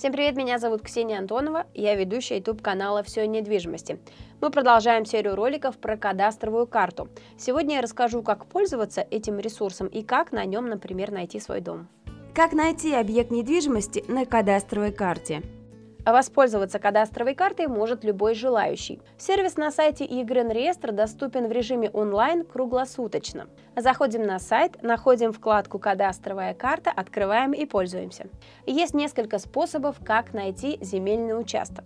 Всем привет, меня зовут Ксения Антонова, я ведущая YouTube канала «Все о недвижимости». Мы продолжаем серию роликов про кадастровую карту. Сегодня я расскажу, как пользоваться этим ресурсом и как на нем, например, найти свой дом. Как найти объект недвижимости на кадастровой карте? Воспользоваться кадастровой картой может любой желающий. Сервис на сайте ЕГРН Реестр доступен в режиме онлайн круглосуточно. Заходим на сайт, находим вкладку «Кадастровая карта», открываем и пользуемся. Есть несколько способов, как найти земельный участок.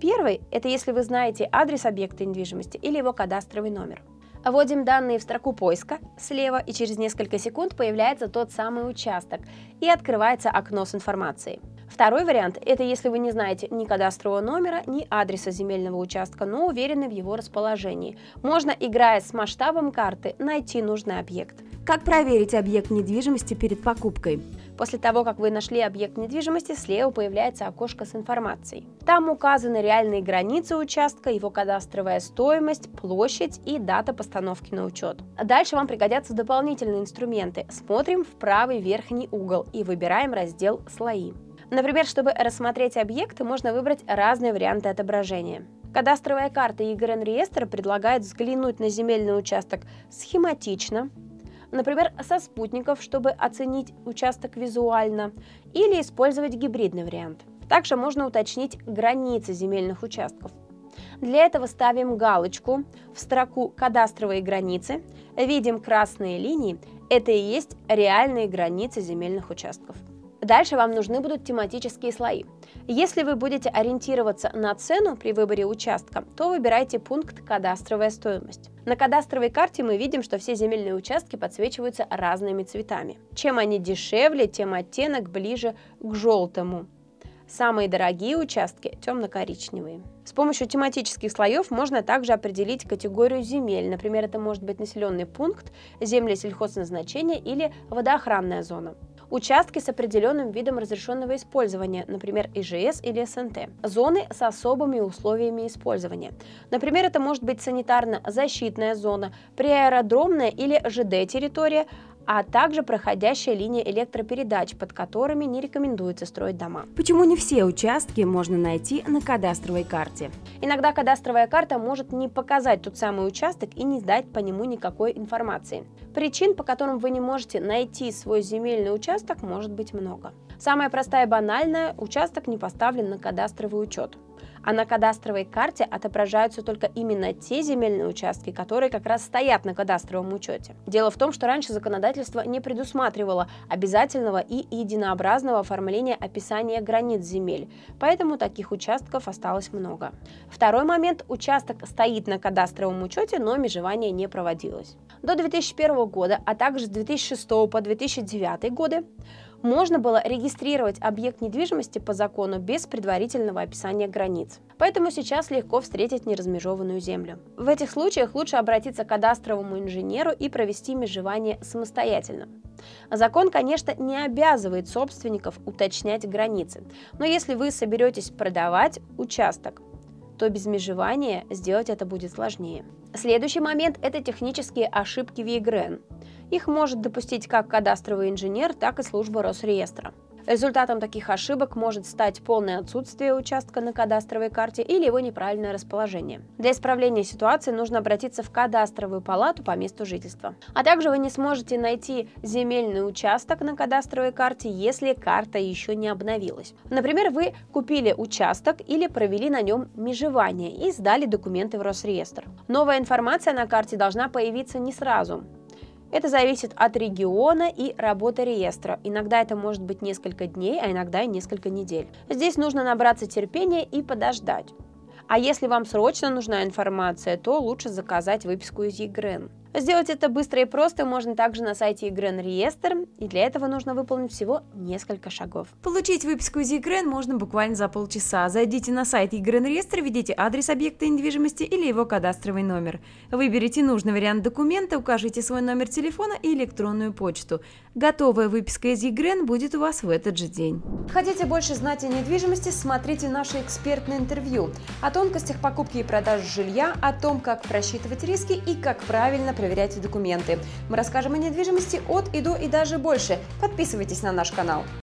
Первый – это если вы знаете адрес объекта недвижимости или его кадастровый номер. Вводим данные в строку поиска слева, и через несколько секунд появляется тот самый участок, и открывается окно с информацией. Второй вариант – это если вы не знаете ни кадастрового номера, ни адреса земельного участка, но уверены в его расположении. Можно, играя с масштабом карты, найти нужный объект. Как проверить объект недвижимости перед покупкой? После того, как вы нашли объект недвижимости, слева появляется окошко с информацией. Там указаны реальные границы участка, его кадастровая стоимость, площадь и дата постановки на учет. Дальше вам пригодятся дополнительные инструменты. Смотрим в правый верхний угол и выбираем раздел «Слои». Например, чтобы рассмотреть объекты, можно выбрать разные варианты отображения. Кадастровая карта ЕГРН реестра предлагает взглянуть на земельный участок схематично, например, со спутников, чтобы оценить участок визуально, или использовать гибридный вариант. Также можно уточнить границы земельных участков. Для этого ставим галочку в строку «Кадастровые границы», видим красные линии, это и есть реальные границы земельных участков. Дальше вам нужны будут тематические слои. Если вы будете ориентироваться на цену при выборе участка, то выбирайте пункт «Кадастровая стоимость». На кадастровой карте мы видим, что все земельные участки подсвечиваются разными цветами. Чем они дешевле, тем оттенок ближе к желтому. Самые дорогие участки темно-коричневые. С помощью тематических слоев можно также определить категорию земель. Например, это может быть населенный пункт, земли сельхозназначения или водоохранная зона участки с определенным видом разрешенного использования, например, ИЖС или СНТ, зоны с особыми условиями использования. Например, это может быть санитарно-защитная зона, приаэродромная или ЖД-территория, а также проходящая линия электропередач, под которыми не рекомендуется строить дома. Почему не все участки можно найти на кадастровой карте? Иногда кадастровая карта может не показать тот самый участок и не сдать по нему никакой информации. Причин, по которым вы не можете найти свой земельный участок, может быть много. Самая простая и банальная – участок не поставлен на кадастровый учет а на кадастровой карте отображаются только именно те земельные участки, которые как раз стоят на кадастровом учете. Дело в том, что раньше законодательство не предусматривало обязательного и единообразного оформления описания границ земель, поэтому таких участков осталось много. Второй момент – участок стоит на кадастровом учете, но межевание не проводилось. До 2001 года, а также с 2006 по 2009 годы можно было регистрировать объект недвижимости по закону без предварительного описания границ. Поэтому сейчас легко встретить неразмежованную землю. В этих случаях лучше обратиться к кадастровому инженеру и провести межевание самостоятельно. Закон, конечно, не обязывает собственников уточнять границы, но если вы соберетесь продавать участок, то без межевания сделать это будет сложнее. Следующий момент – это технические ошибки в ЕГРН. Их может допустить как кадастровый инженер, так и служба Росреестра. Результатом таких ошибок может стать полное отсутствие участка на кадастровой карте или его неправильное расположение. Для исправления ситуации нужно обратиться в кадастровую палату по месту жительства. А также вы не сможете найти земельный участок на кадастровой карте, если карта еще не обновилась. Например, вы купили участок или провели на нем межевание и сдали документы в Росреестр. Новая информация на карте должна появиться не сразу. Это зависит от региона и работы реестра. Иногда это может быть несколько дней, а иногда и несколько недель. Здесь нужно набраться терпения и подождать. А если вам срочно нужна информация, то лучше заказать выписку из ЕГРН. Сделать это быстро и просто можно также на сайте ЕГРН Реестр, и для этого нужно выполнить всего несколько шагов. Получить выписку из ЕГРН можно буквально за полчаса. Зайдите на сайт ЕГРН Реестр, введите адрес объекта недвижимости или его кадастровый номер. Выберите нужный вариант документа, укажите свой номер телефона и электронную почту. Готовая выписка из ЕГРН будет у вас в этот же день. Хотите больше знать о недвижимости, смотрите наше экспертное интервью о тонкостях покупки и продажи жилья, о том, как просчитывать риски и как правильно проверять документы. Мы расскажем о недвижимости от и до и даже больше. Подписывайтесь на наш канал.